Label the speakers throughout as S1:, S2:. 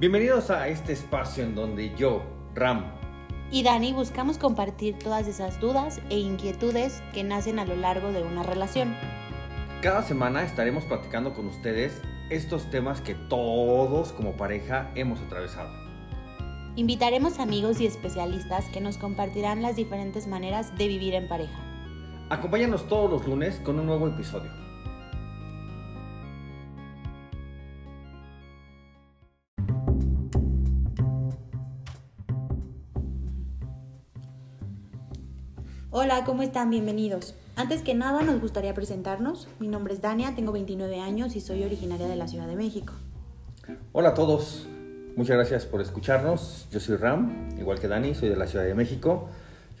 S1: Bienvenidos a este espacio en donde yo, Ram,
S2: y Dani buscamos compartir todas esas dudas e inquietudes que nacen a lo largo de una relación.
S1: cada semana estaremos platicando con ustedes estos temas que todos como pareja hemos atravesado.
S2: Invitaremos amigos y especialistas que nos compartirán las diferentes maneras de vivir en pareja.
S1: Acompáñanos todos los lunes con un nuevo episodio.
S2: Hola, ¿cómo están? Bienvenidos. Antes que nada nos gustaría presentarnos. Mi nombre es Dania, tengo 29 años y soy originaria de la Ciudad de México.
S1: Hola a todos, muchas gracias por escucharnos. Yo soy Ram, igual que Dani, soy de la Ciudad de México.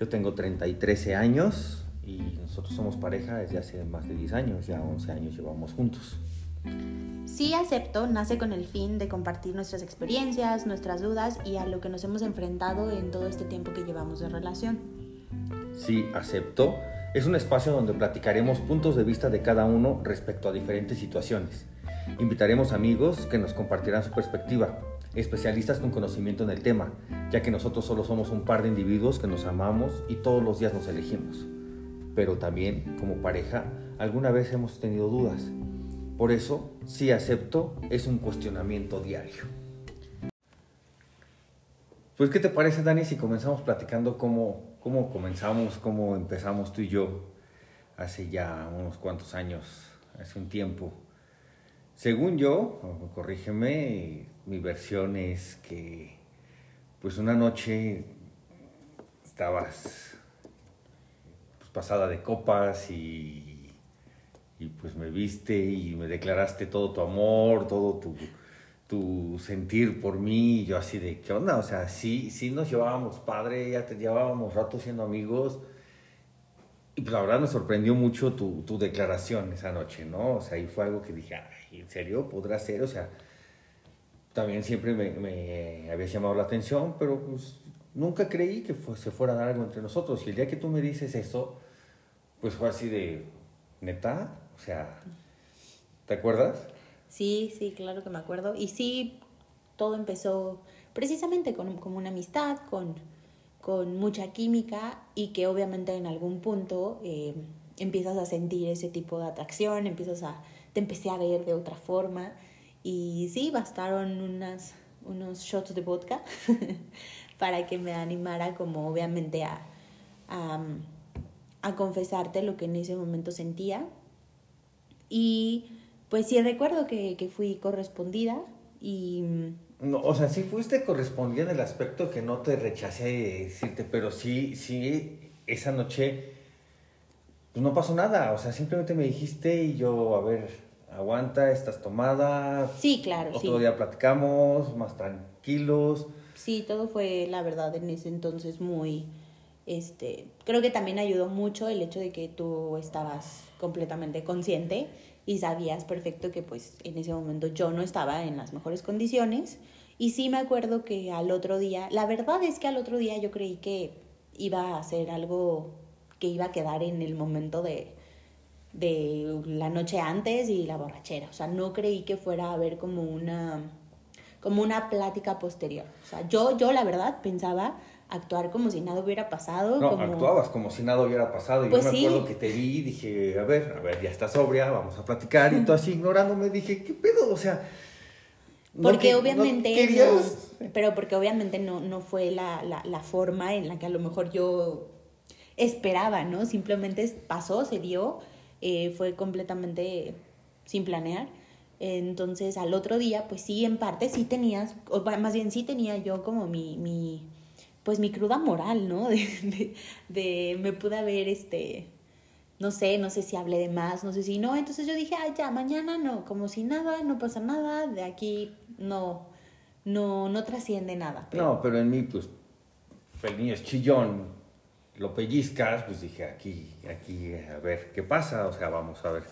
S1: Yo tengo 33 años y nosotros somos pareja desde hace más de 10 años, ya 11 años llevamos juntos.
S2: Sí acepto nace con el fin de compartir nuestras experiencias, nuestras dudas y a lo que nos hemos enfrentado en todo este tiempo que llevamos de relación.
S1: Sí, acepto. Es un espacio donde platicaremos puntos de vista de cada uno respecto a diferentes situaciones. Invitaremos amigos que nos compartirán su perspectiva, especialistas con conocimiento en el tema, ya que nosotros solo somos un par de individuos que nos amamos y todos los días nos elegimos. Pero también, como pareja, alguna vez hemos tenido dudas. Por eso, sí acepto, es un cuestionamiento diario. Pues, ¿qué te parece, Dani, si comenzamos platicando cómo, cómo comenzamos, cómo empezamos tú y yo hace ya unos cuantos años, hace un tiempo? Según yo, corrígeme, mi versión es que, pues una noche estabas pues, pasada de copas y, y pues me viste y me declaraste todo tu amor, todo tu, tu sentir por mí, y yo así de, ¿qué onda? O sea, sí, sí nos llevábamos padre, ya te llevábamos rato siendo amigos. Y pues la verdad me sorprendió mucho tu, tu declaración esa noche, ¿no? O sea, y fue algo que dije, ay, ¿en serio podrá ser? O sea, también siempre me, me había llamado la atención, pero pues nunca creí que fue- se fuera a dar algo entre nosotros. Y el día que tú me dices eso, pues fue así de, ¿neta? O sea, ¿te acuerdas?
S2: Sí, sí, claro que me acuerdo. Y sí, todo empezó precisamente con como una amistad, con, con mucha química y que obviamente en algún punto eh, empiezas a sentir ese tipo de atracción, empiezas a, te empecé a ver de otra forma y sí, bastaron unas, unos shots de vodka para que me animara como obviamente a, a, a confesarte lo que en ese momento sentía y pues sí recuerdo que, que fui correspondida y
S1: No, o sea, sí fuiste correspondida en el aspecto que no te rechacé de decirte, pero sí, sí, esa noche, pues no pasó nada. O sea, simplemente me dijiste y yo, a ver, aguanta, estás tomada.
S2: sí, claro, sí.
S1: Otro día platicamos, más tranquilos.
S2: Sí, todo fue la verdad en ese entonces muy este, creo que también ayudó mucho el hecho de que tú estabas completamente consciente y sabías perfecto que pues en ese momento yo no estaba en las mejores condiciones y sí me acuerdo que al otro día, la verdad es que al otro día yo creí que iba a ser algo que iba a quedar en el momento de de la noche antes y la borrachera, o sea, no creí que fuera a haber como una como una plática posterior. O sea, yo yo la verdad pensaba actuar como si nada hubiera pasado,
S1: No,
S2: como
S1: actuabas como si nada hubiera pasado. Y
S2: Pues
S1: yo me
S2: sí.
S1: acuerdo que te vi y dije, a ver, a ver, ya estás sobria, vamos a platicar. Y tú así ignorándome dije, ¿qué pedo? O sea.
S2: Porque
S1: que- no
S2: obviamente
S1: querías-
S2: no- pero porque obviamente no, no fue la, la, la forma en la que a lo mejor yo esperaba, ¿no? Simplemente pasó, se dio, eh, fue completamente sin planear. Entonces al otro día, pues sí, en parte sí tenías, o más bien sí tenía yo como mi, mi pues mi cruda moral, ¿no? De, de, de me pude haber, este, no sé, no sé si hablé de más, no sé si no. Entonces yo dije, ah, ya, mañana no, como si nada, no pasa nada, de aquí no, no, no trasciende nada.
S1: No, pero en mí, pues, el niño es chillón, lo pellizcas, pues dije, aquí, aquí, a ver qué pasa, o sea, vamos a ver,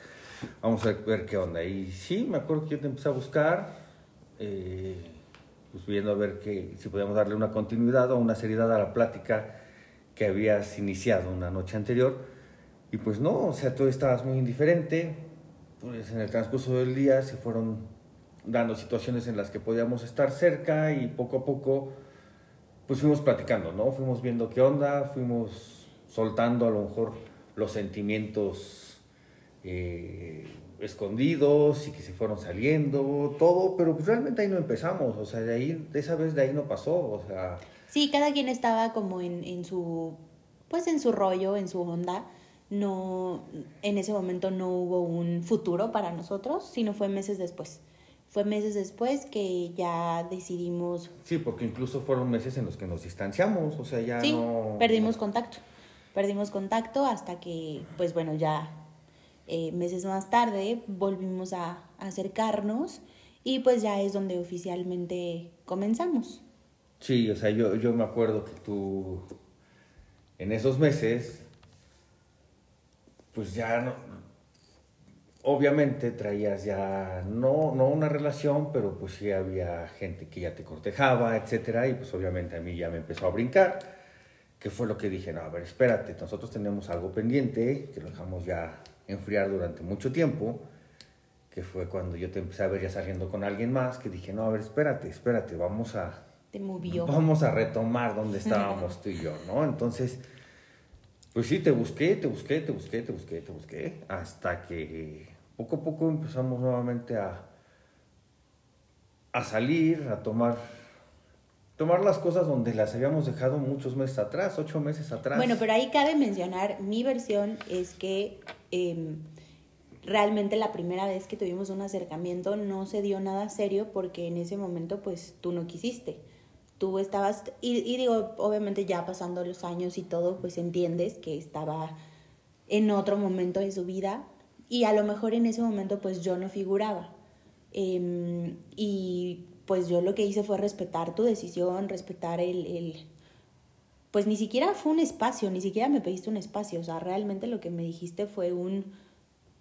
S1: vamos a ver qué onda. Y sí, me acuerdo que yo te empecé a buscar, eh, pues viendo a ver que, si podíamos darle una continuidad o una seriedad a la plática que habías iniciado una noche anterior. Y pues no, o sea, tú estabas muy indiferente, pues en el transcurso del día se fueron dando situaciones en las que podíamos estar cerca y poco a poco pues fuimos platicando, ¿no? Fuimos viendo qué onda, fuimos soltando a lo mejor los sentimientos eh, escondidos y que se fueron saliendo, todo, pero pues realmente ahí no empezamos, o sea, de ahí, de esa vez de ahí no pasó, o sea...
S2: Sí, cada quien estaba como en, en su, pues en su rollo, en su onda, no, en ese momento no hubo un futuro para nosotros, sino fue meses después. Fue meses después que ya decidimos...
S1: Sí, porque incluso fueron meses en los que nos distanciamos, o sea, ya
S2: sí,
S1: no...
S2: perdimos contacto. Perdimos contacto hasta que, pues bueno, ya eh, meses más tarde volvimos a, acercarnos y pues ya es donde oficialmente comenzamos.
S1: Sí, o sea, yo, yo me acuerdo que tú en esos meses, pues ya obviamente traías ya, no, no una relación, pero pues sí había gente que ya te cortejaba, etcétera, y pues obviamente a mí ya me empezó a brincar, que fue lo que dije, no, a ver, espérate, nosotros tenemos algo pendiente, que lo dejamos ya enfriar durante mucho tiempo, que fue cuando yo te empecé a ver ya saliendo con alguien más, que dije, no, a ver, espérate, espérate, vamos a...
S2: Te movió.
S1: Vamos a retomar donde estábamos tú y yo, ¿no? Entonces, pues sí, te busqué, te busqué, te busqué, te busqué, te busqué, hasta que poco a poco empezamos nuevamente a, a salir, a tomar tomar las cosas donde las habíamos dejado muchos meses atrás, ocho meses atrás.
S2: Bueno, pero ahí cabe mencionar, mi versión es que em, realmente la primera vez que tuvimos un acercamiento no se dio nada serio porque en ese momento pues tú no quisiste. Tú estabas, y, digo, obviamente ya pasando los años y todo, pues entiendes que estaba en otro momento de su vida y a lo mejor en ese momento pues yo no figuraba. Em, y pues yo lo que hice fue respetar tu decisión, respetar el, el, Pues ni siquiera fue un espacio, ni siquiera me pediste un espacio, o sea, realmente lo que me dijiste fue un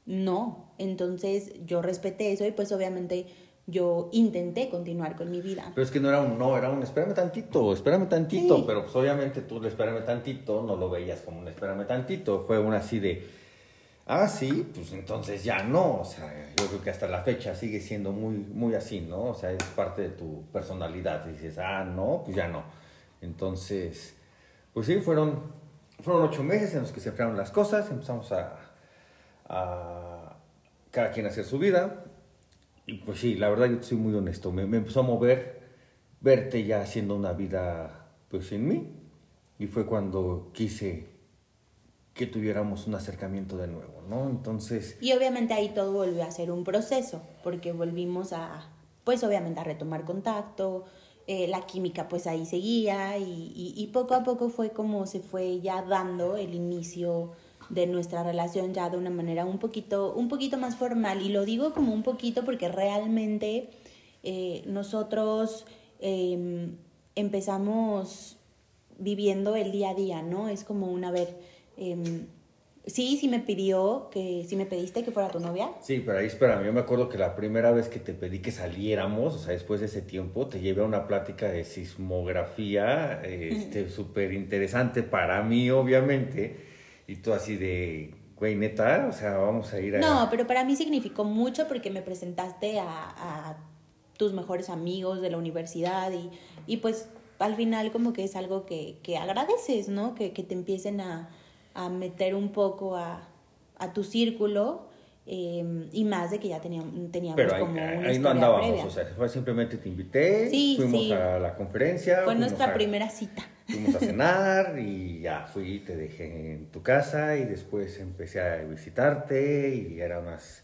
S2: no. Entonces yo respeté eso y pues obviamente yo intenté continuar con mi vida.
S1: Pero es que no era un no, era un espérame tantito, espérame tantito, pero pues obviamente tú el espérame tantito no lo veías como un espérame tantito, fue un así de Ah, sí, pues entonces ya no, o sea, yo creo que hasta la fecha sigue siendo muy, muy así, ¿no? O sea, es parte de tu personalidad. dices, ah, no, pues ya no. Entonces, pues sí, fueron, fueron ocho meses en los que se enfriaron las cosas, empezamos a, cada quien hacer su vida. Y pues sí, la verdad yo soy muy honesto, me, me empezó a mover verte ya haciendo una vida, pues sin mí. Y fue cuando quise que tuviéramos un acercamiento de nuevo, ¿no? Entonces...
S2: Y obviamente ahí todo volvió a ser un proceso, porque volvimos a, pues obviamente a retomar contacto, eh, la química pues ahí seguía y, y, poco a poco fue como se fue ya dando el inicio de nuestra relación ya de una manera un poquito, un poquito más formal. Y lo digo como un poquito porque realmente eh, nosotros em, empezamos viviendo el día a día, ¿no? Es como una vez Em, sí, sí me pidió que, sí me pediste que fuera tu novia.
S1: Sí, pero ahí espérame, yo me acuerdo que la primera vez que te pedí que saliéramos, o sea, después de ese tiempo, te llevé a una plática de sismografía, este, súper interesante para mí, obviamente, y tú así de, güey, neta, o sea, vamos a ir a...
S2: No, pero para mí significó mucho porque me presentaste a, a tus mejores amigos de la universidad y, y pues al final como que es algo que, que agradeces, ¿no? Que, que te empiecen a a meter un poco a, a tu círculo em, y más de que ya teníamos, teníamos
S1: Pero ahí, como una ahí no andábamos, o sea, fue simplemente te invité, fuimos a la conferencia.
S2: Fue nuestra primera cita.
S1: Fuimos a cenar y ya fui, te dejé en tu casa y después empecé a visitarte y eran más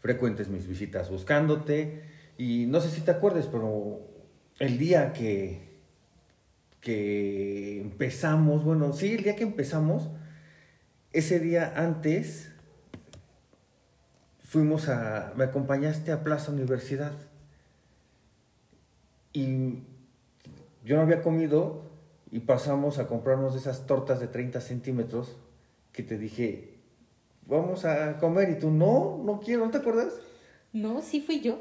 S1: frecuentes mis visitas buscándote. Y no sé si te acuerdas, pero el día que, que empezamos, bueno, sí, el día que empezamos, ese día antes fuimos a, me acompañaste a Plaza Universidad y yo no había comido y pasamos a comprarnos esas tortas de 30 centímetros que te dije, vamos a comer y tú, no, no quiero, ¿no te acuerdas?
S2: No, sí fui yo.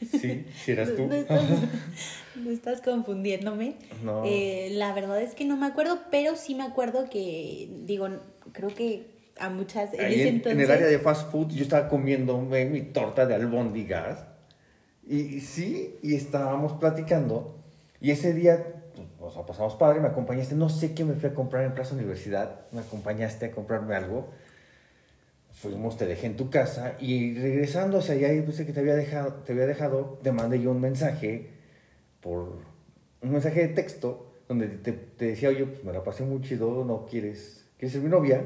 S1: Sí, sí eras tú.
S2: No estás, confundiéndome. No. Eh, la verdad es que no me acuerdo, pero sí me acuerdo que, digo, creo que a muchas...
S1: En, en, el área de fast food yo estaba comiendo mi torta de albóndigas Y sí, y estábamos platicando. Y ese día, pues, o pasamos padre, me acompañaste. No sé qué me fui a comprar en Plaza Universidad. Me acompañaste a comprarme algo. Fuimos, te dejé en tu casa. Y regresando, o sea, ya puse que te había dejado, te había dejado, te mandé yo un mensaje por un mensaje de texto donde te, te decía, oye, pues me la pasé muy chido, no quieres, ¿quieres ser mi novia?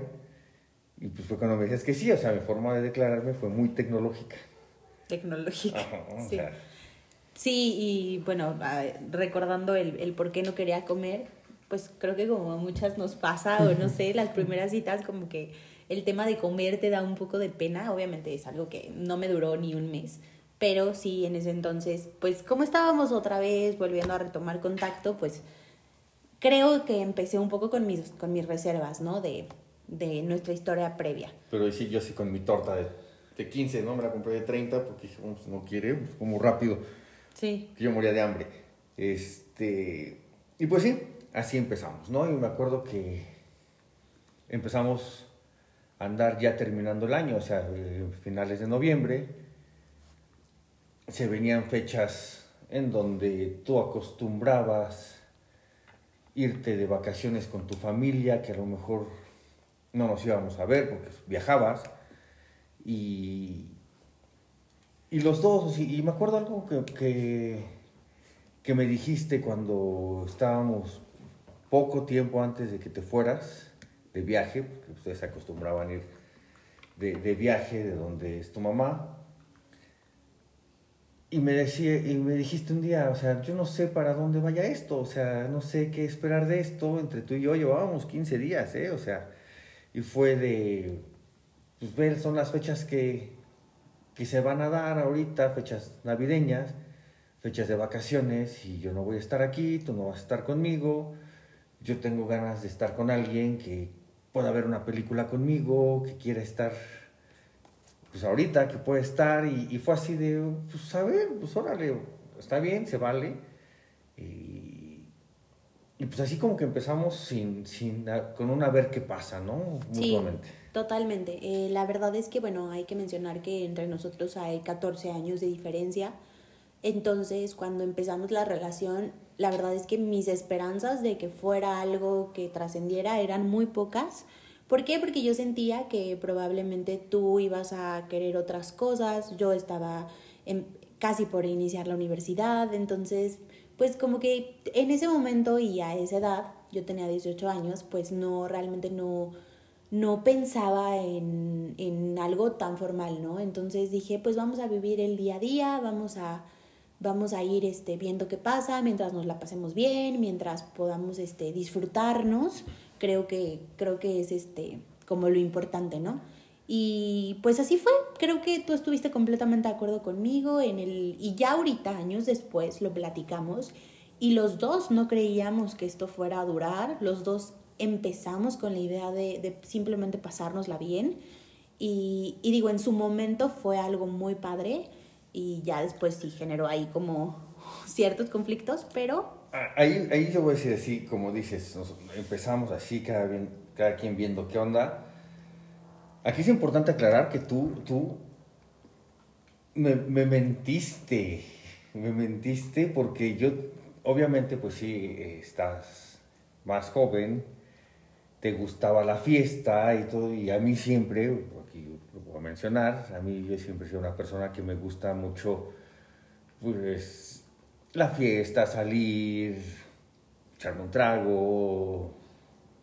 S1: Y pues fue cuando me decías que sí, o sea, mi forma de declararme fue muy tecnológica.
S2: Tecnológica. sí. sí, y bueno, recordando el, el por qué no quería comer, pues creo que como a muchas nos pasa, o no sé, las primeras citas como que el tema de comer te da un poco de pena, obviamente es algo que no me duró ni un mes, pero sí, en ese entonces, pues como estábamos otra vez volviendo a retomar contacto, pues creo que empecé un poco con mis, con mis reservas, ¿no? De, de nuestra historia previa.
S1: Pero sí, yo sí con mi torta de, de 15, ¿no? Me la compré de 30 porque dije, pues, no quiere, pues, como rápido.
S2: Sí.
S1: Que yo moría de hambre. Este, y pues sí, así empezamos, ¿no? Y me acuerdo que empezamos andar ya terminando el año, o sea, finales de noviembre. Se venían fechas en donde tú acostumbrabas irte de vacaciones con tu familia, que a lo mejor no nos íbamos a ver porque viajabas. Y, y los dos, y, me acuerdo algo que, que, me dijiste cuando estábamos poco tiempo antes de que te fueras de viaje, porque ustedes acostumbraban ir de, de viaje de donde es tu mamá, y me, decía, y me dijiste un día, o sea, yo no sé para dónde vaya esto, o sea, no sé qué esperar de esto. Entre tú y yo llevábamos 15 días, ¿eh? O sea, y fue de, pues ver, son las fechas que, que se van a dar ahorita, fechas navideñas, fechas de vacaciones, y yo no voy a estar aquí, tú no vas a estar conmigo. Yo tengo ganas de estar con alguien que pueda ver una película conmigo, que quiera estar pues ahorita que puede estar y, fue así de, pues a ver, pues órale, está bien, se vale. Y, pues así como que empezamos sin, sin, con un a ver qué pasa, ¿no?
S2: Sí, totalmente. Eh, la verdad es que, bueno, hay que mencionar que entre nosotros hay 14 años de diferencia. Entonces, cuando empezamos la relación, la verdad es que mis esperanzas de que fuera algo que trascendiera eran muy pocas ¿Por qué? Porque yo sentía que probablemente tú ibas a querer otras cosas, yo estaba casi por iniciar la universidad, entonces pues como que en ese momento y a esa edad, yo tenía 18 años, pues no, realmente no, no pensaba en, en algo tan formal, ¿no? Entonces dije, pues vamos a vivir el día a día, vamos a vamos a ir este, viendo qué pasa, mientras nos la pasemos bien, mientras podamos este, disfrutarnos creo que, creo que es este, como lo importante, ¿no? Y pues así fue, creo que tú estuviste completamente de acuerdo conmigo en el, y ya ahorita, años después, lo platicamos y los dos no creíamos que esto fuera a durar, los dos empezamos con la idea de, simplemente pasárnosla bien. Y, digo, en su momento fue algo muy padre y ya después sí generó ahí como ciertos conflictos, pero
S1: Ah, ahí, ahí yo voy a decir así, como dices, empezamos así, cada, bien, cada quien viendo qué onda. Aquí es importante aclarar que tú, tú me, me mentiste, me mentiste porque yo, obviamente, pues sí, estás más joven, te gustaba la fiesta y todo, y a mí siempre, aquí mencionar, a mí yo siempre he sido una persona que me gusta mucho, pues, la fiesta, salir, echarme un trago.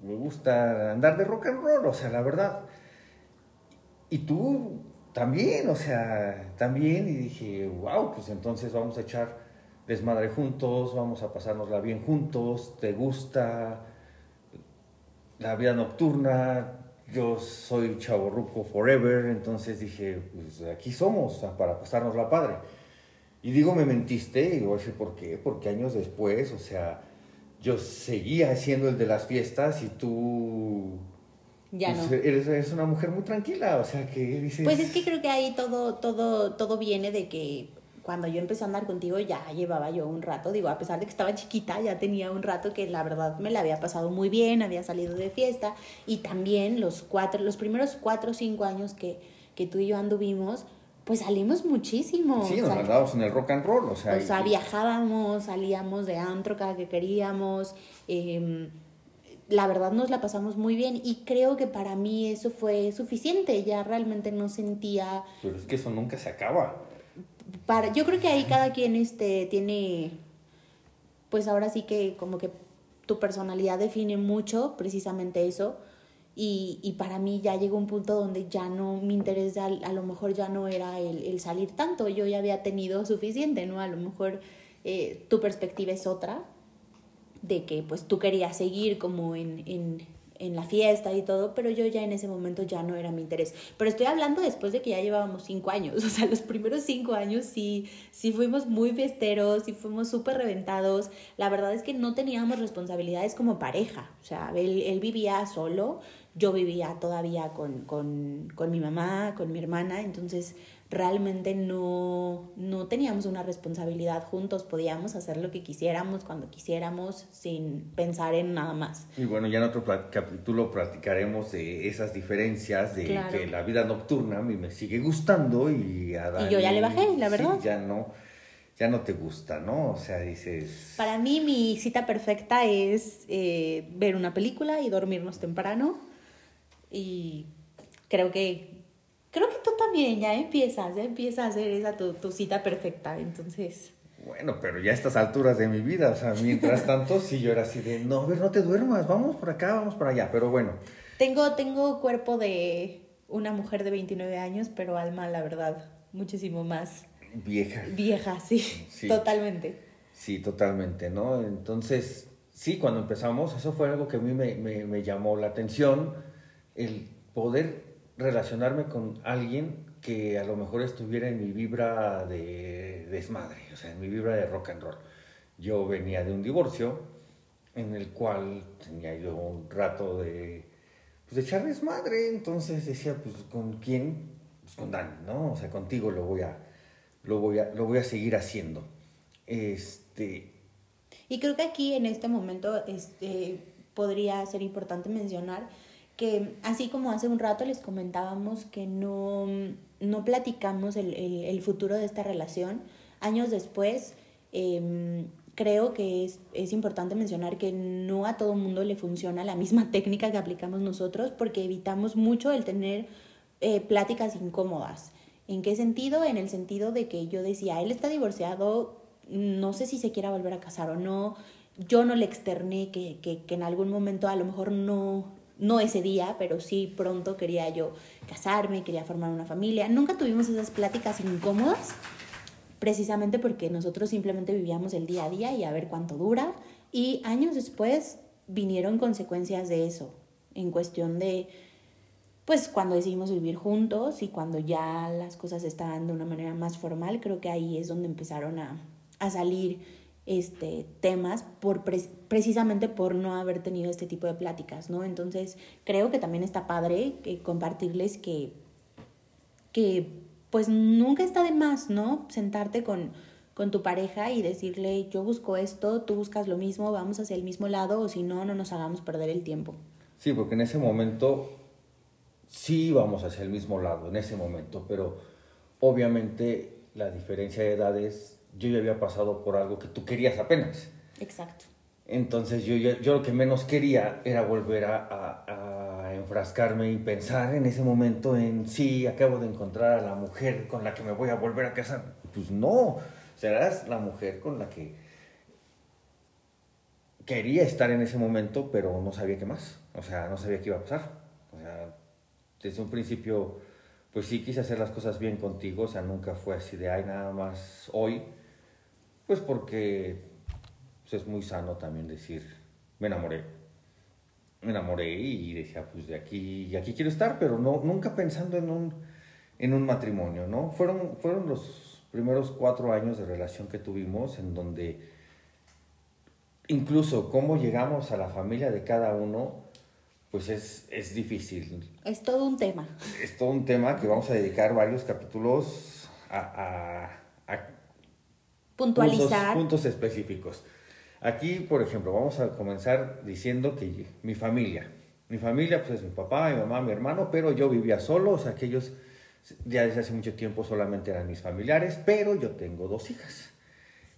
S1: Me gusta andar de rock and roll, o sea, la verdad. Y tú también, o sea, también. Y dije, wow, pues entonces vamos a echar desmadre juntos, vamos a pasárnosla bien juntos, te gusta la vida nocturna, yo soy chaborruco forever, entonces dije, pues aquí somos para pasarnos la padre. Y digo, me mentiste, y digo, ¿por qué? Porque años después, o sea, yo seguía siendo el de las fiestas y tú...
S2: Ya
S1: pues,
S2: no.
S1: Eres, una mujer muy tranquila, o sea, que dices...
S2: Pues es que creo que ahí todo, todo, todo viene de que cuando yo empecé a andar contigo ya llevaba yo un rato, digo, a pesar de que estaba chiquita, ya tenía un rato que la verdad me la había pasado muy bien, había salido de fiesta y también los cuatro, los primeros cuatro o cinco años que, que tú y yo anduvimos, pues salimos muchísimo.
S1: Sí, nos
S2: Sal-
S1: andábamos en el rock and roll, o sea,
S2: o sea,
S1: y-
S2: viajábamos, salíamos de antro cada que queríamos. em, la verdad nos la pasamos muy bien y creo que para mí eso fue suficiente. Ya realmente no sentía
S1: pero es que eso nunca se acaba.
S2: Para yo creo que ahí cada quien este tiene pues ahora sí que como que tu personalidad define mucho precisamente eso. Y, y para mí ya llegó un punto donde ya no mi interés a, a lo mejor ya no era el, el salir tanto. Yo ya había tenido suficiente no a lo mejor eh, tu perspectiva es otra de que pues tú querías seguir como en, en, en la fiesta y todo, pero yo ya en ese momento ya no era mi interés. Pero estoy hablando después de que ya llevábamos cinco años, o sea, los primeros cinco años sí, sí fuimos muy fiesteros, sí fuimos súper reventados. La verdad es que no teníamos responsabilidades como pareja, o sea, él, él vivía solo, yo vivía todavía con, con, con mi mamá, con mi hermana, entonces realmente no, no teníamos una responsabilidad juntos, podíamos hacer lo que quisiéramos cuando quisiéramos sin pensar en nada más.
S1: Y bueno, ya en otro capítulo platicaremos de esas diferencias, de
S2: Claro.
S1: que la vida nocturna a mí me sigue gustando y a
S2: Y yo ya le bajé, la
S1: sí,
S2: verdad.
S1: ya no, ya no te gusta, ¿no? O sea, dices...
S2: Para mí mi cita perfecta es eh, ver una película y dormirnos temprano y creo que creo que tú también ya empiezas, ya empiezas a hacer esa tu, tu cita perfecta, entonces
S1: Bueno, pero ya a estas alturas de mi vida, o sea, mientras tanto, sí yo era así de, no, a ver, no te duermas, vamos por acá, vamos por allá, pero bueno,
S2: tengo tengo cuerpo de una mujer de 29 años, pero alma la verdad muchísimo más
S1: vieja.
S2: vieja, sí,
S1: Sí.
S2: totalmente.
S1: Sí, totalmente, ¿no? Entonces, sí, cuando empezamos, eso fue algo que a mí me, me- me llamó la atención, el poder relacionarme con alguien que a lo mejor estuviera en mi vibra de desmadre, o sea, en mi vibra de rock and roll. Yo venía de un divorcio en el cual tenía yo un rato de, pues, de echar desmadre, entonces decía, pues, ¿con quién? Pues con Dani, ¿no? O sea, contigo lo voy a, lo voy a, lo voy a seguir haciendo. Este,
S2: Y creo que aquí en este momento este, podría ser importante mencionar que así como hace un rato les comentábamos que no, no platicamos el, el- futuro de esta relación, años después em, creo que es, es importante mencionar que no a todo mundo le funciona la misma técnica que aplicamos nosotros porque evitamos mucho el tener eh, pláticas incómodas. ¿En qué sentido? En el sentido de que yo decía, él está divorciado, no sé si se quiera volver a casar o no. Yo no le externé que, que en algún momento, a lo mejor no, no ese día, pero sí pronto quería yo casarme, quería formar una familia. Nunca tuvimos esas pláticas incómodas, precisamente porque nosotros simplemente vivíamos el día a día y a ver cuánto dura. Y años después vinieron consecuencias de eso, en cuestión de, pues cuando decidimos vivir juntos y cuando ya las cosas estaban de una manera más formal, creo que ahí es donde empezaron a, a salir este, temas por pre- precisamente por no haber tenido este tipo de pláticas, ¿no? Entonces creo que también está padre que compartirles que, que pues nunca está de más, ¿no? Sentarte con, con tu pareja y decirle, yo busco esto, tú buscas lo mismo, vamos hacia el mismo lado o si no, no nos hagamos perder el tiempo.
S1: Sí, porque en ese momento sí íbamos hacia el mismo lado, en ese momento, pero obviamente la diferencia de edades, yo ya había pasado por algo que tú querías apenas.
S2: Exacto.
S1: Entonces yo, ya- yo lo que menos quería era volver a, a- a enfrascarme y pensar en ese momento en, sí, acabo de encontrar a la mujer con la que me voy a volver a casar. Pues no, serás la mujer con la que quería estar en ese momento, pero no sabía qué más. O sea, no sabía qué iba a pasar. O sea, desde un principio, pues sí quise hacer las cosas bien contigo. O sea, nunca fue así de, ay, nada más hoy. Pues porque pues, es muy sano también decir, me enamoré. Me enamoré y decía, pues de aquí, y aquí quiero estar, pero no, nunca pensando en un, en un matrimonio, ¿no? Fueron, fueron los primeros cuatro años de relación que tuvimos en donde incluso cómo llegamos a la familia de cada uno, pues es, es difícil.
S2: Es todo un tema.
S1: Es todo un tema que vamos a dedicar varios capítulos a
S2: Puntualizar.
S1: Puntos, puntos específicos. Aquí, por ejemplo, vamos a comenzar diciendo que mi familia, mi familia pues es mi papá, mi mamá, mi hermano, pero yo vivía solo, o sea que ellos Ya desde hace mucho tiempo solamente eran mis familiares, pero yo tengo dos hijas.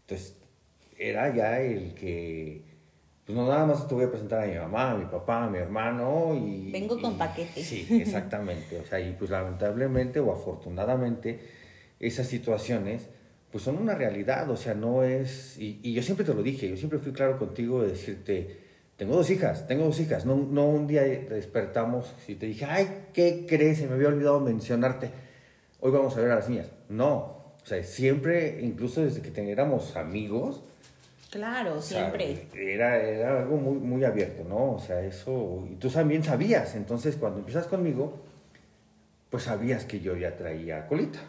S1: Entonces, era ya el que, pues no nada más te voy a presentar a mi mamá, a mi papá, a mi hermano y...
S2: Vengo con
S1: y-
S2: paquete.
S1: Sí, exactamente. O sea, y pues lamentablemente o afortunadamente, esas situaciones pues son una realidad, o sea, no es... Y, y yo siempre te lo dije, yo siempre fui claro contigo de decirte, tengo dos hijas, tengo dos hijas, no, no un día despertamos y te dije, ay, ¿qué crees? Se me había olvidado mencionarte, hoy vamos a ver a las niñas. No, o sea, siempre, incluso desde que éramos amigos,
S2: Claro,
S1: o sea,
S2: siempre.
S1: era, era algo muy, muy abierto, ¿no? O sea, eso. Y tú también sabías. Entonces, cuando empiezas conmigo, pues sabías que yo ya traía colita.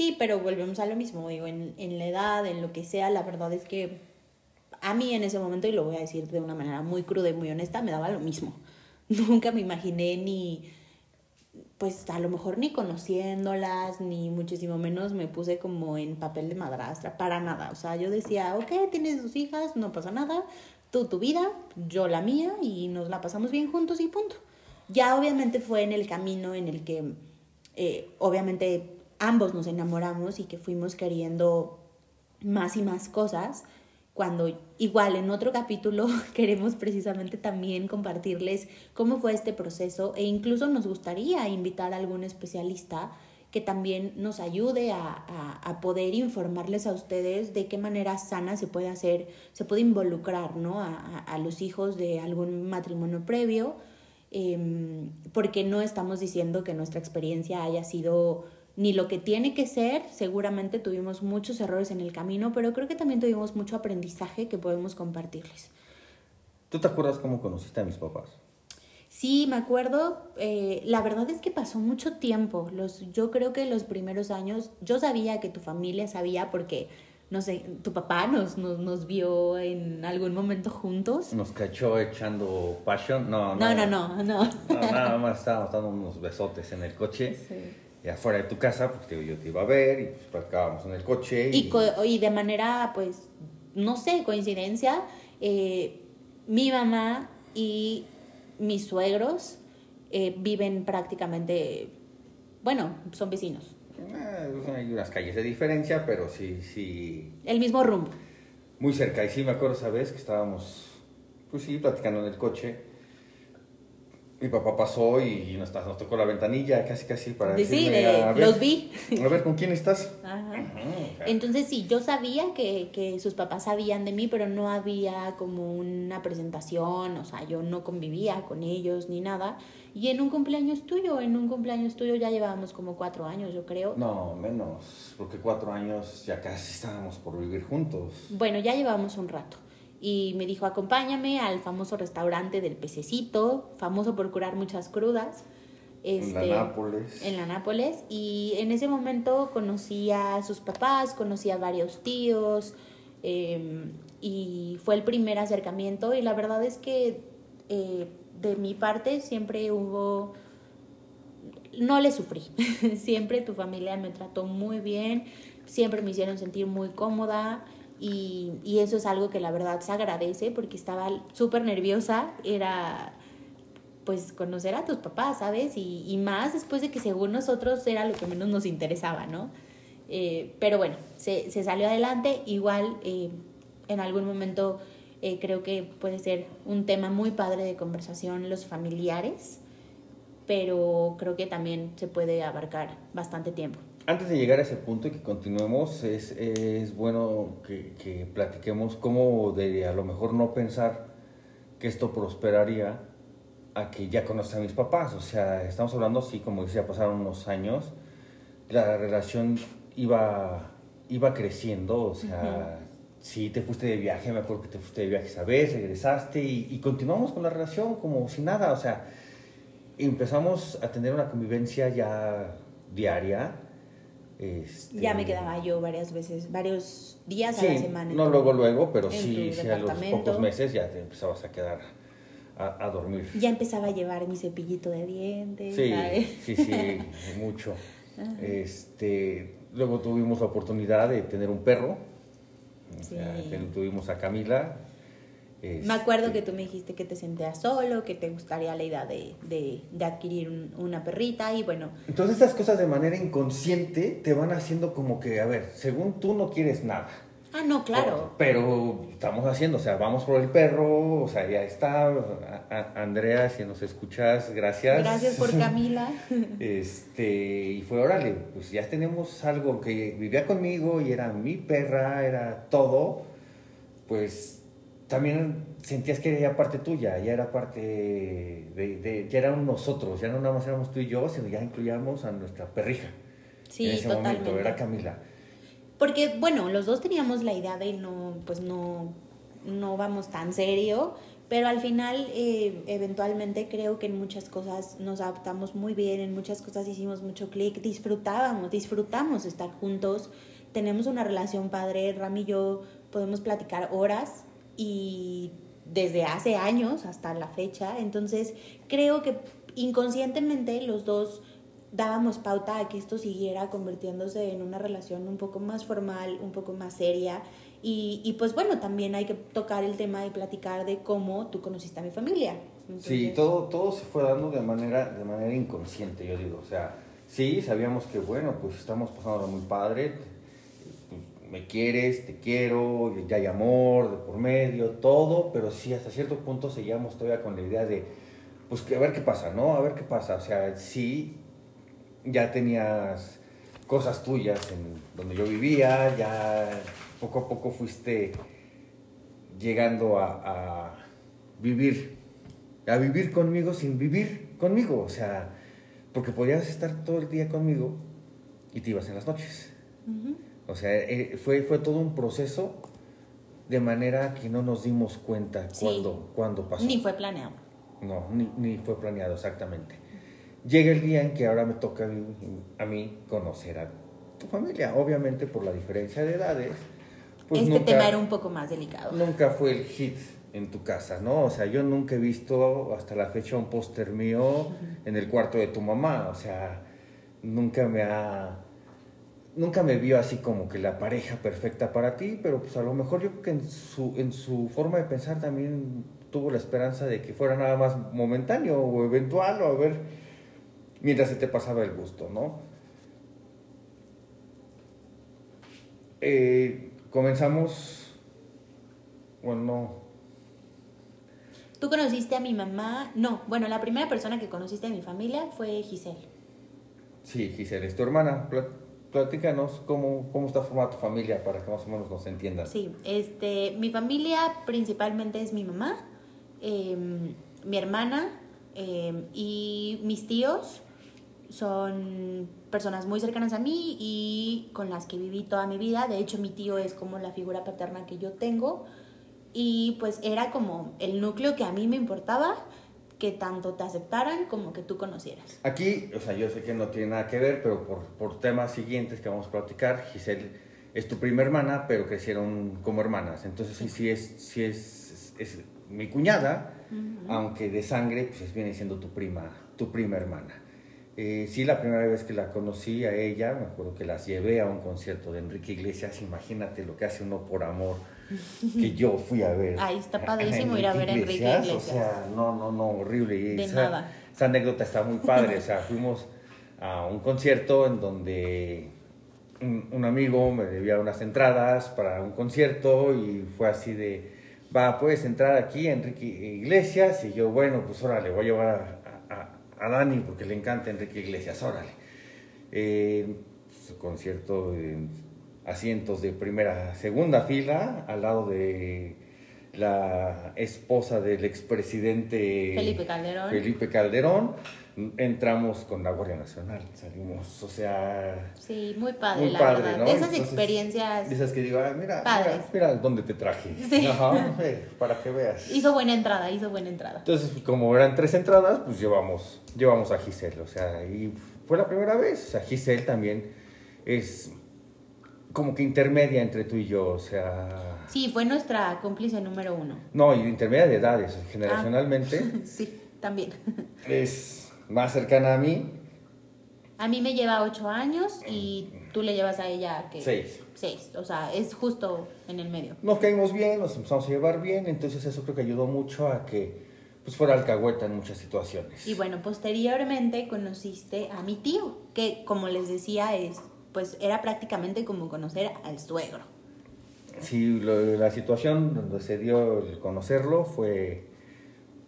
S2: Sí, pero volvemos a lo mismo, digo, en, en la edad, en lo que sea, la verdad es que a mí en ese momento, y lo voy a decir de una manera muy cruda y muy honesta, me daba lo mismo. Nunca me imaginé ni, pues a lo mejor ni conociéndolas, ni muchísimo menos me puse como en papel de madrastra, para nada. O sea, yo decía, ok, tienes dos hijas, no pasa nada, tú tu vida, yo la mía, y nos la pasamos bien juntos y punto. Ya obviamente fue en el camino en el que, eh, obviamente, ambos nos enamoramos y que fuimos queriendo más y más cosas, cuando igual en otro capítulo queremos precisamente también compartirles cómo fue este proceso e incluso nos gustaría invitar a algún especialista que también nos ayude a, a- poder informarles a ustedes de qué manera sana se puede hacer, se puede involucrar ¿no? a, a- a los hijos de algún matrimonio previo, em, porque no estamos diciendo que nuestra experiencia haya sido ni lo que tiene que ser, seguramente tuvimos muchos errores en el camino, pero creo que también tuvimos mucho aprendizaje que podemos compartirles.
S1: ¿Tú te acuerdas cómo conociste a mis papás?
S2: Sí, me acuerdo, eh, la verdad es que pasó mucho tiempo, los, yo creo que los primeros años, yo sabía que tu familia sabía porque, no sé, tu papá nos, nos, nos vio en algún momento juntos.
S1: Nos cachó echando passion. No,
S2: No,
S1: no.
S2: no, no, no.
S1: No, nada más estábamos dando unos besotes en el coche. Y afuera de tu casa, pues te- yo te iba a ver y pues platicábamos en el coche.
S2: Y, co- y de manera, pues, no sé, coincidencia, eh, mi mamá y mis suegros eh, viven prácticamente, bueno, son vecinos,
S1: Eh, hay unas calles de diferencia, pero sí, sí,
S2: el mismo rumbo.
S1: muy cerca. Y sí me acuerdo esa vez que estábamos, pues sí, platicando en el coche. Mi papá pasó y nos, nos tocó la ventanilla casi casi para
S2: sí,
S1: decirme,
S2: de-
S1: "A ver,
S2: los vi.
S1: A ver, ¿con quién estás?
S2: Ajá. Entonces sí, yo sabía que, que sus papás sabían de mí, pero no había como una presentación, o sea, yo no convivía con ellos ni nada. Y en un cumpleaños tuyo, en un cumpleaños tuyo ya llevábamos como cuatro años, yo creo.
S1: No, menos, porque cuatro años ya casi estábamos por vivir juntos.
S2: Bueno, ya llevamos un rato. Y me dijo, acompáñame al famoso restaurante del pececito, famoso por curar muchas crudas.
S1: En la
S2: Este,
S1: Nápoles.
S2: En la Nápoles. Y en ese momento conocí a sus papás, conocí a varios tíos. eh, y fue el primer acercamiento. Y la verdad es que eh, de mi parte siempre hubo... No le sufrí. siempre tu familia me trató muy bien. Siempre me hicieron sentir muy cómoda. Y, y eso es algo que la verdad se agradece porque estaba súper nerviosa. Era pues conocer a tus papás, ¿sabes? Y, y más después de que según nosotros era lo que menos nos interesaba, ¿no? Eh, pero bueno, se, se salió adelante. Igual eh, en algún momento eh, creo que puede ser un tema muy padre de conversación los familiares, pero creo que también se puede abarcar bastante tiempo.
S1: Antes de llegar a ese punto y que continuemos, es, es bueno que, que platiquemos cómo de a lo mejor no pensar que esto prosperaría a que ya conoces a mis papás. O sea, estamos hablando, sí, como decía, pasaron unos años, la relación iba, iba creciendo, o sea, sí te fuiste de viaje, me acuerdo que te fuiste de viaje esa vez, regresaste y, y continuamos con la relación como si nada, o sea, empezamos a tener una convivencia ya diaria. Este,
S2: Ya me quedaba yo varias veces, varios días
S1: Sí,
S2: a la semana.
S1: no luego, luego, pero sí, sí a los pocos meses ya te empezabas a quedar a, a dormir.
S2: Ya empezaba a llevar mi cepillito de dientes,
S1: Sí,
S2: ¿sabes?
S1: sí, sí, mucho. Este, luego tuvimos la oportunidad de tener un perro. O sea,
S2: Sí.
S1: que tuvimos a Camila
S2: Me acuerdo
S1: Este,
S2: que tú me dijiste que te sentías solo, que te gustaría la idea de, de, de adquirir un- una perrita y bueno,
S1: Entonces estas cosas de manera inconsciente te van haciendo como que, a ver, según tú no quieres nada.
S2: ah, no, claro.
S1: Pero estamos haciendo, o sea, vamos por el perro, o sea, ya está. A- a- Andrea, si nos escuchas, gracias.
S2: Gracias por Camila.
S1: Este, y fue, órale, pues ya tenemos algo que vivía conmigo y era mi perra, era todo, pues también sentías que era parte tuya, ya era parte de, de- ya eran nosotros, ya no nada más éramos tú y yo, sino ya incluíamos a nuestra perrija.
S2: Sí,
S1: en ese
S2: totalmente.
S1: momento, era Camila.
S2: Porque, bueno, los dos teníamos la idea de no, pues no, no vamos tan serio, pero al final, eh, eventualmente creo que en muchas cosas nos adaptamos muy bien, en muchas cosas hicimos mucho clic, disfrutábamos, disfrutamos estar juntos, tenemos una relación padre, Ram y yo podemos platicar horas y desde hace años hasta la fecha, entonces creo que inconscientemente los dos dábamos pauta a que esto siguiera convirtiéndose en una relación un poco más formal, un poco más seria. Y, y pues bueno, también hay que tocar el tema y platicar de cómo tú conociste a mi familia.
S1: Sí,
S2: Entonces,
S1: todo, todo se fue dando de manera, de manera inconsciente, yo digo. O sea, sí, sabíamos que, bueno, pues estamos pasando muy padre. Me quieres, te quiero, ya hay amor de por medio, todo, pero sí, hasta cierto punto seguíamos todavía con la idea de, pues, a ver qué pasa, ¿no? A ver qué pasa. O sea, sí, ya tenías cosas tuyas en donde yo vivía, ya poco a poco fuiste llegando a, vivir, a vivir conmigo sin vivir conmigo, o sea, porque podías estar todo el día conmigo y te ibas en las noches. O sea, eh, fue, fue todo un proceso de manera que no nos dimos cuenta
S2: Sí.
S1: cuando, cuando pasó.
S2: Ni fue planeado.
S1: No, ni, ni fue planeado exactamente. Llega el día en que ahora me toca a mí, a mí conocer a tu familia, obviamente por la diferencia de edades. pues
S2: este
S1: nunca-
S2: tema era un poco más delicado.
S1: nunca fue el hit en tu casa, ¿no? O sea, yo nunca he visto hasta la fecha un póster mío en el cuarto de tu mamá, o sea, nunca me ha nunca me vio así como que la pareja perfecta para ti, pero pues a lo mejor yo creo que en su en su forma de pensar también tuvo la esperanza de que fuera nada más momentáneo o eventual o a ver mientras se te pasaba el gusto, ¿no? Eh, comenzamos bueno, no,
S2: Tú conociste a mi mamá. No, bueno, la primera persona que conociste de mi familia fue Giselle.
S1: Sí, Giselle, es tu hermana. Pla- Platícanos cómo, cómo está formada tu familia para que más o menos nos entiendan.
S2: Sí, este, mi familia principalmente es mi mamá, em, mi hermana em, y mis tíos son personas muy cercanas a mí y con las que viví toda mi vida. De hecho, mi tío es como la figura paterna que yo tengo y pues era como el núcleo que a mí me importaba que tanto te aceptaran como que tú conocieras.
S1: Aquí, o sea, yo sé que no tiene nada que ver, pero por, por temas siguientes que vamos a platicar, Giselle es tu prima hermana, pero crecieron como hermanas. Entonces, sí, sí es, sí es, es, es mi cuñada, aunque de sangre, pues es- viene siendo tu prima, tu prima hermana. Eh, sí, la primera vez que la conocí a ella, me acuerdo que las llevé a un concierto de Enrique Iglesias. Imagínate lo que hace uno por amor, que yo fui a ver.
S2: Ay, está padrísimo ir a ver a Enrique Iglesias.
S1: O sea, no, no, no, horrible. Y
S2: De
S1: esa-
S2: nada.
S1: esa anécdota está muy padre. O sea, fuimos a un concierto en donde un, un amigo me debía unas entradas para un concierto y fue así de, va, puedes entrar aquí, Enrique Iglesias. Y yo, bueno, pues órale, voy a llevar a, a- Dani porque le encanta Enrique Iglesias, órale. Eh, pues, concierto en asientos de primera, segunda fila, al lado de la esposa del expresidente
S2: Felipe Calderón.
S1: Felipe Calderón. Entramos con la Guardia Nacional, salimos, o sea,
S2: Sí, muy padre,
S1: muy
S2: la
S1: padre,
S2: verdad.
S1: ¿no?
S2: De esas
S1: Entonces,
S2: experiencias
S1: de esas que digo, "Ah, mira,
S2: Padres.
S1: mira, mira dónde te traje.
S2: Sí.
S1: Ajá, para que veas.
S2: hizo buena entrada, hizo buena entrada.
S1: Entonces, como eran tres entradas, pues llevamos, llevamos a Giselle, o sea, y fue la primera vez. O sea, Giselle también es como que intermedia entre tú y yo, o sea,
S2: Sí, fue nuestra cómplice número uno.
S1: no, y intermedia de edades, generacionalmente
S2: Sí, también.
S1: es más cercana a mí,
S2: A mí me lleva ocho años y tú le llevas a ella que
S1: Seis.
S2: Seis, o sea, es justo en el medio.
S1: Nos caímos bien, nos empezamos a llevar bien, entonces eso creo que ayudó mucho a que pues fuera alcahueta en muchas situaciones.
S2: Y bueno, posteriormente conociste a mi tío, que como les decía es pues era prácticamente como conocer al suegro.
S1: Sí, lo- la situación donde se dio el conocerlo fue,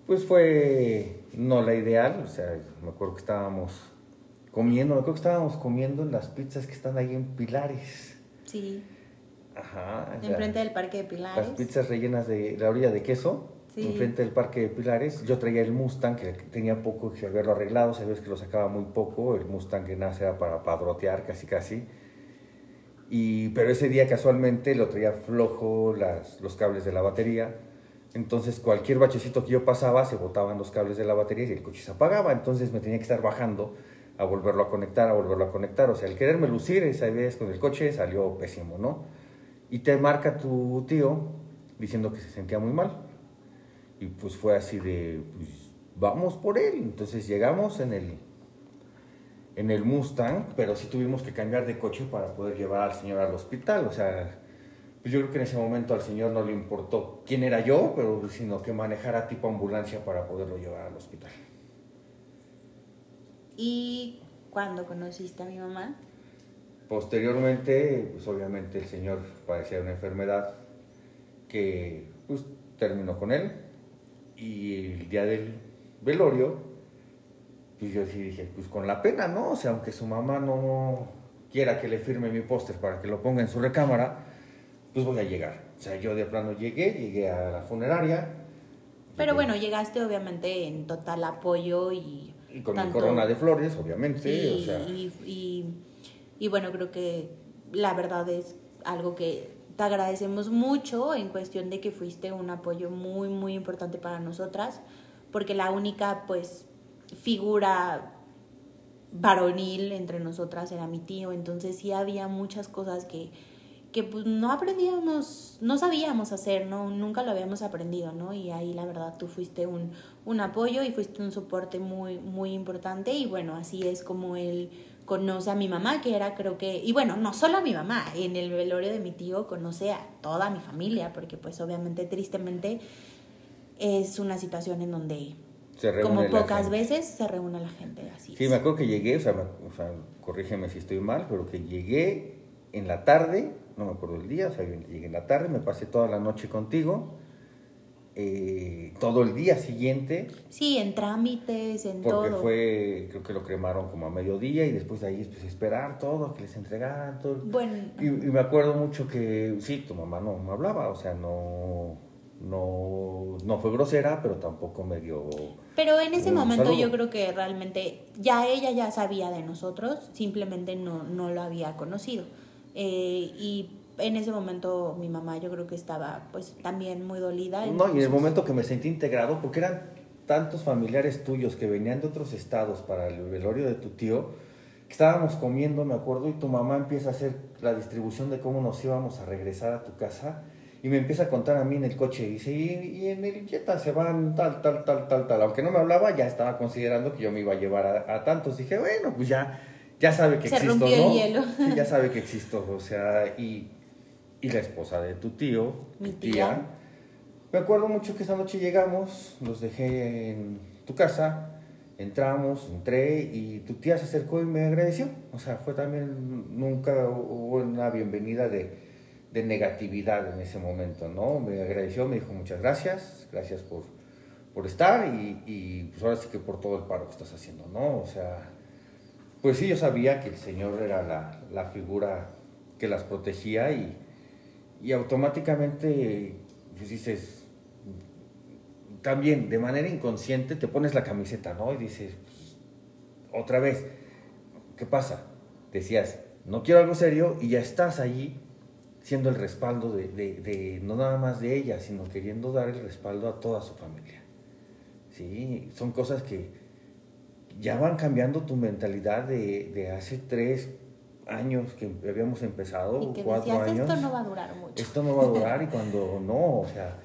S1: pues fue no la ideal, o sea, me acuerdo que estábamos comiendo, me acuerdo que estábamos comiendo las pizzas que están ahí en Pilares.
S2: Sí,
S1: Ajá.
S2: enfrente del Parque de Pilares.
S1: Las pizzas rellenas de la orilla de queso,
S2: Sí.
S1: enfrente del Parque de Pilares. Yo traía el Mustang, que tenía poco que haberlo arreglado, sabías que lo sacaba muy poco, el Mustang que nace era para padrotear casi casi. Pero ese día casualmente lo traía flojo los cables de la batería. Entonces cualquier bachecito que yo pasaba se botaban los cables de la batería y el coche se apagaba. Entonces me tenía que estar bajando a volverlo a conectar, a volverlo a conectar. O sea, el quererme lucir esa vez con el coche salió pésimo, ¿no? Y te marca tu tío diciendo que se sentía muy mal. Y pues fue así de, pues vamos por él. Entonces llegamos en el, en el Mustang, pero sí tuvimos que cambiar de coche para poder llevar al señor al hospital. O sea, pues yo creo que en ese momento al señor no le importó quién era yo, pero sino que manejara tipo ambulancia para poderlo llevar al hospital.
S2: ¿Y cuando conociste a mi mamá?
S1: Posteriormente, pues obviamente el señor padecía de una enfermedad que pues terminó con él y el día del velorio, pues yo sí dije, pues con la pena, ¿no? O sea, aunque su mamá no quiera que le firme mi póster para que lo ponga en su recámara, pues voy a llegar. O sea, yo de plano llegué, llegué a la funeraria.
S2: Pero
S1: llegué-
S2: bueno, llegaste obviamente en total apoyo y...
S1: Y con
S2: tanto-
S1: mi corona de flores, obviamente,
S2: Sí,
S1: o sea...
S2: y, y- y bueno, creo que la verdad es algo que te agradecemos mucho en cuestión de que fuiste un apoyo muy, muy importante para nosotras, porque la única, pues, figura varonil entre nosotras era mi tío, entonces sí había muchas cosas que, que pues no aprendíamos, no sabíamos hacer, ¿no? Nunca lo habíamos aprendido, ¿no? Y ahí la verdad tú fuiste un, un apoyo y fuiste un soporte muy, muy importante y bueno, así es como él conoce a mi mamá, que era creo que, y bueno, no solo a mi mamá, en el velorio de mi tío conoce a toda mi familia, porque pues obviamente tristemente es una situación en donde
S1: se reúne
S2: como
S1: la
S2: pocas
S1: gente.
S2: veces se reúne la gente así.
S1: Sí,
S2: es.
S1: me acuerdo que llegué, o sea, me- o sea, corrígeme si estoy mal, pero que llegué en la tarde, no me acuerdo el día, o sea, yo llegué en la tarde, me pasé toda la noche contigo, eh, todo el día siguiente,
S2: Sí, en trámites, en
S1: porque
S2: todo.
S1: fue, creo que lo cremaron como a mediodía y después de ahí pues esperar todo, que les entregaran todo.
S2: Bueno,
S1: Y, y me acuerdo mucho que, sí, tu mamá no me hablaba, o sea, no, no, no fue grosera, pero tampoco me dio...
S2: Pero en ese momento
S1: saludo.
S2: yo creo que realmente ya ella ya sabía de nosotros, simplemente no, no lo había conocido. Eh, y en ese momento mi mamá yo creo que estaba pues también muy dolida.
S1: No, y en
S2: entonces-
S1: el momento que me sentí integrado, porque eran tantos familiares tuyos que venían de otros estados para el velorio de tu tío, que estábamos comiendo, me acuerdo, y tu mamá empieza a hacer la distribución de cómo nos íbamos a regresar a tu casa, y me empieza a contar a mí en el coche, y dice, y, y en el Jetta se van tal, tal, tal, tal, tal. Aunque no me hablaba, ya estaba considerando que yo me iba a llevar a, a tantos. Dije, bueno, pues ya, ya sabe que
S2: Se
S1: existo,
S2: rompió el
S1: ¿no?
S2: hielo.
S1: Sí, ya sabe que existo, o sea, y, y la esposa de tu tío,
S2: Mi
S1: tu
S2: tía.
S1: me acuerdo mucho que esa noche llegamos, los dejé en tu casa, entramos, entré y tu tía se acercó y me agradeció. O sea, fue también, nunca hubo una bienvenida de, de negatividad en ese momento, ¿no? Me agradeció, me dijo muchas gracias, gracias por, por estar y, pues ahora sí que por todo el paro que estás haciendo, ¿no? O sea, pues sí, yo sabía que el Señor era la, la figura que las protegía y, y automáticamente pues dices, también de manera inconsciente te pones la camiseta, ¿no? Y dices, pues, otra vez, ¿qué pasa? Decías, no quiero algo serio y ya estás allí siendo el respaldo de, de- de- no nada más de ella, sino queriendo dar el respaldo a toda su familia. Sí, son cosas que ya van cambiando tu mentalidad de, de hace tres años que habíamos empezado,
S2: y que
S1: cuatro
S2: decías,
S1: años
S2: esto no va a durar mucho.
S1: esto no va a durar y cuando no, o sea,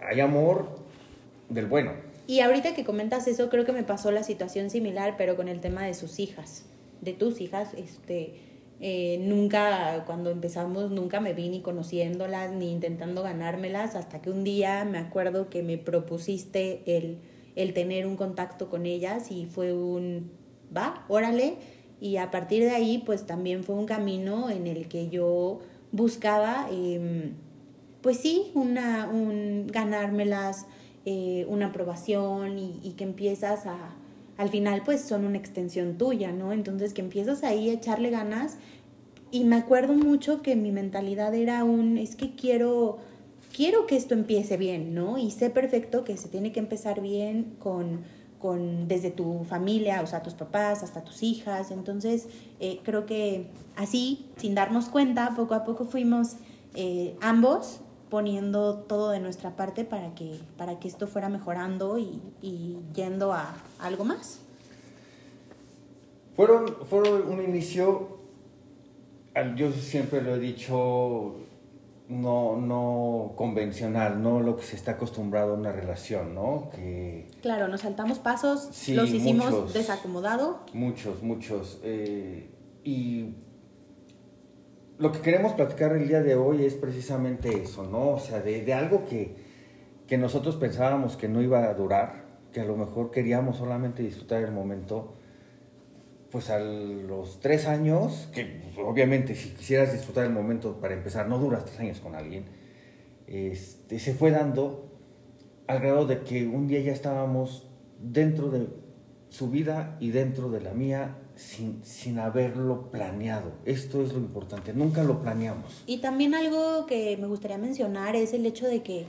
S1: hay amor del bueno.
S2: Y ahorita que comentas eso, creo que me pasó la situación similar, pero con el tema de sus hijas, de tus hijas, este, eh, nunca, cuando empezamos, nunca me vi ni conociéndolas, ni intentando ganármelas, hasta que un día me acuerdo que me propusiste el, el tener un contacto con ellas y fue un, va, órale, y a partir de ahí, pues también fue un camino en el que yo buscaba, em, pues sí, una, un, ganármelas, eh, una aprobación y, que empiezas a, al final pues son una extensión tuya, ¿no? Entonces que empiezas ahí a echarle ganas y me acuerdo mucho que mi mentalidad era un, es que quiero, quiero que esto empiece bien, ¿no? Y sé perfecto que se tiene que empezar bien con, con desde tu familia, o sea, tus papás hasta tus hijas. Entonces, eh, creo que así, sin darnos cuenta, poco a poco fuimos eh, ambos poniendo todo de nuestra parte para que, para que esto fuera mejorando y, yendo a, algo más.
S1: Fueron, fueron un inicio, yo siempre lo he dicho, no, no convencional, no lo que se está acostumbrado a una relación, ¿no? Que,
S2: claro, nos saltamos pasos, los hicimos desacomodado.
S1: Muchos, muchos. Eh, y lo que queremos platicar el día de hoy es precisamente eso, ¿no? O sea, de, algo que, que, nosotros pensábamos que no iba a durar, que a lo mejor queríamos solamente disfrutar el momento, pues a los tres años, que pues, obviamente si quisieras disfrutar el momento para empezar, no duras tres años con alguien, este, se fue dando al grado de que un día ya estábamos dentro de su vida y dentro de la mía sin, sin haberlo planeado. Esto es lo importante, nunca lo planeamos.
S2: Y también algo que me gustaría mencionar es el hecho de que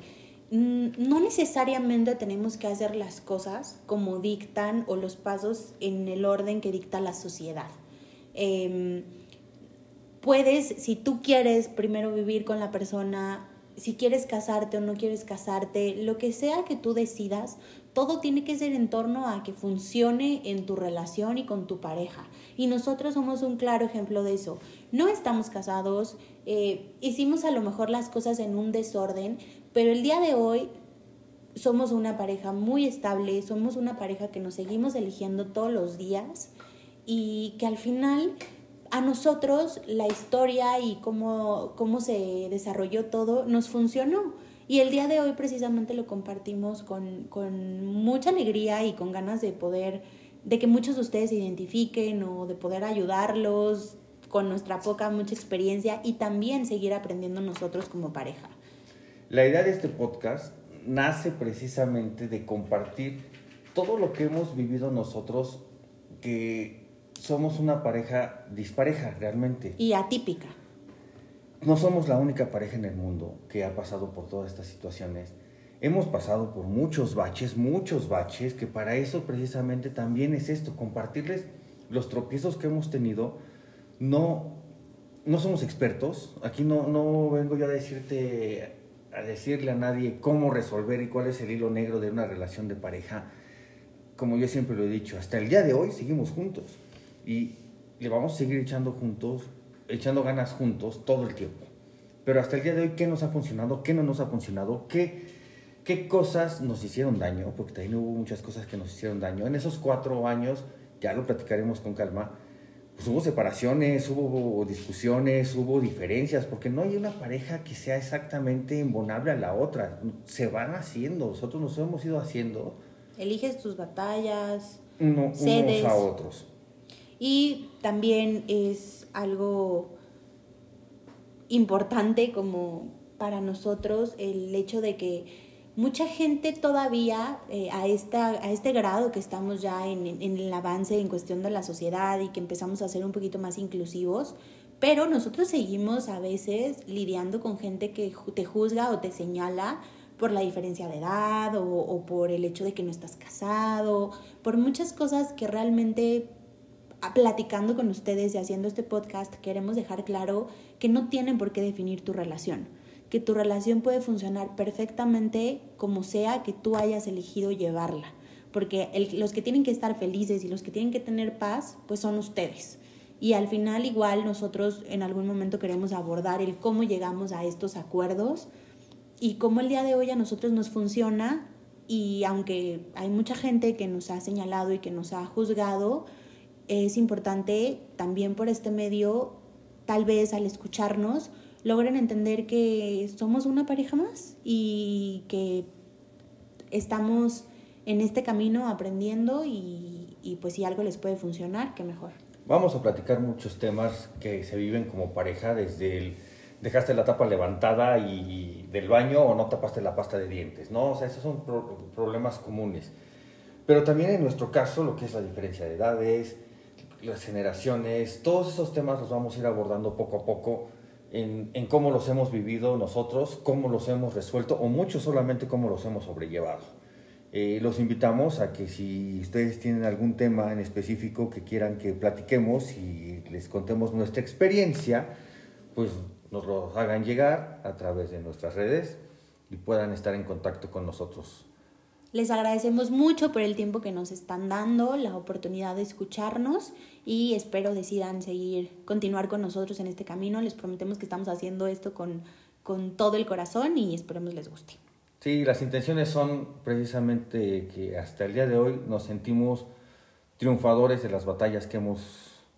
S2: mm, no necesariamente tenemos que hacer las cosas como dictan o los pasos en el orden que dicta la sociedad. Em, puedes, si tú quieres primero vivir con la persona, si quieres casarte o no quieres casarte, lo que sea que tú decidas, todo tiene que ser en torno a que funcione en tu relación y con tu pareja. Y nosotros somos un claro ejemplo de eso. No estamos casados, eh, hicimos a lo mejor las cosas en un desorden, pero el día de hoy somos una pareja muy estable, somos una pareja que nos seguimos eligiendo todos los días y que al final a nosotros la historia y cómo, cómo se desarrolló todo nos funcionó y el día de hoy precisamente lo compartimos con, con mucha alegría y con ganas de poder, de que muchos de ustedes se identifiquen o de poder ayudarlos con nuestra poca, mucha experiencia y también seguir aprendiendo nosotros como pareja.
S1: La idea de este podcast nace precisamente de compartir todo lo que hemos vivido nosotros, que somos una pareja dispareja realmente.
S2: Y atípica
S1: no somos la única pareja en el mundo que ha pasado por todas estas situaciones. Hemos pasado por muchos baches, muchos baches, que para eso precisamente también es esto, compartirles los tropiezos que hemos tenido. No, no somos expertos, aquí no, no vengo yo a decirte, a decirle a nadie cómo resolver y cuál es el hilo negro de una relación de pareja. Como yo siempre lo he dicho, hasta el día de hoy seguimos juntos y le vamos a seguir echando juntos echando ganas juntos todo el tiempo. Pero hasta el día de hoy, ¿qué nos ha funcionado? ¿Qué no nos ha funcionado? ¿Qué, qué cosas nos hicieron daño? Porque también hubo muchas cosas que nos hicieron daño. En esos cuatro años, ya lo platicaremos con calma, pues hubo separaciones, hubo discusiones, hubo diferencias, porque no hay una pareja que sea exactamente embonable a la otra. Se van haciendo, nosotros nos hemos ido haciendo.
S2: Eliges tus batallas,
S1: unos a otros.
S2: Y también es algo importante como para nosotros el hecho de que mucha gente todavía eh, a, esta, a este grado que estamos ya en, en, el avance en cuestión de la sociedad y que empezamos a ser un poquito más inclusivos, pero nosotros seguimos a veces lidiando con gente que te juzga o te señala por la diferencia de edad o, o por el hecho de que no estás casado, por muchas cosas que realmente platicando con ustedes y haciendo este podcast, queremos dejar claro que no tienen por qué definir tu relación, que tu relación puede funcionar perfectamente como sea que tú hayas elegido llevarla, porque los que tienen que estar felices y los que tienen que tener paz, pues son ustedes. Y al final igual nosotros en algún momento queremos abordar el cómo llegamos a estos acuerdos y cómo el día de hoy a nosotros nos funciona y aunque hay mucha gente que nos ha señalado y que nos ha juzgado, es importante también por este medio, tal vez al escucharnos, logren entender que somos una pareja más y que estamos en este camino aprendiendo y, y pues si algo les puede funcionar, qué mejor.
S1: Vamos a platicar muchos temas que se viven como pareja, desde el dejaste la tapa levantada y del baño o no tapaste la pasta de dientes, ¿no? O sea, esos son problemas comunes. Pero también en nuestro caso, lo que es la diferencia de edades, las generaciones, todos esos temas los vamos a ir abordando poco a poco en, en cómo los hemos vivido nosotros, cómo los hemos resuelto o mucho solamente cómo los hemos sobrellevado. Eh, los invitamos a que si ustedes tienen algún tema en específico que quieran que platiquemos y les contemos nuestra experiencia, pues nos lo hagan llegar a través de nuestras redes y puedan estar en contacto con nosotros.
S2: Les agradecemos mucho por el tiempo que nos están dando, la oportunidad de escucharnos y espero decidan seguir, continuar con nosotros en este camino. Les prometemos que estamos haciendo esto con, con todo el corazón y esperemos les guste.
S1: Sí, las intenciones son precisamente que hasta el día de hoy nos sentimos triunfadores de las batallas que hemos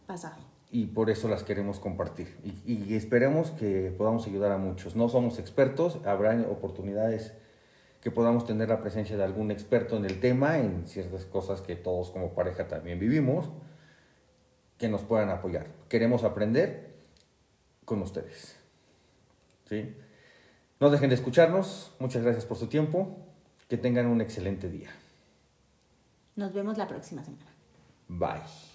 S2: pasado
S1: y por eso las queremos compartir. Y, esperemos que podamos ayudar a muchos. No somos expertos, habrá oportunidades que podamos tener la presencia de algún experto en el tema, en ciertas cosas que todos como pareja también vivimos, que nos puedan apoyar. Queremos aprender con ustedes. ¿Sí? No dejen de escucharnos. Muchas gracias por su tiempo. Que tengan un excelente día.
S2: Nos vemos la próxima semana.
S1: Bye.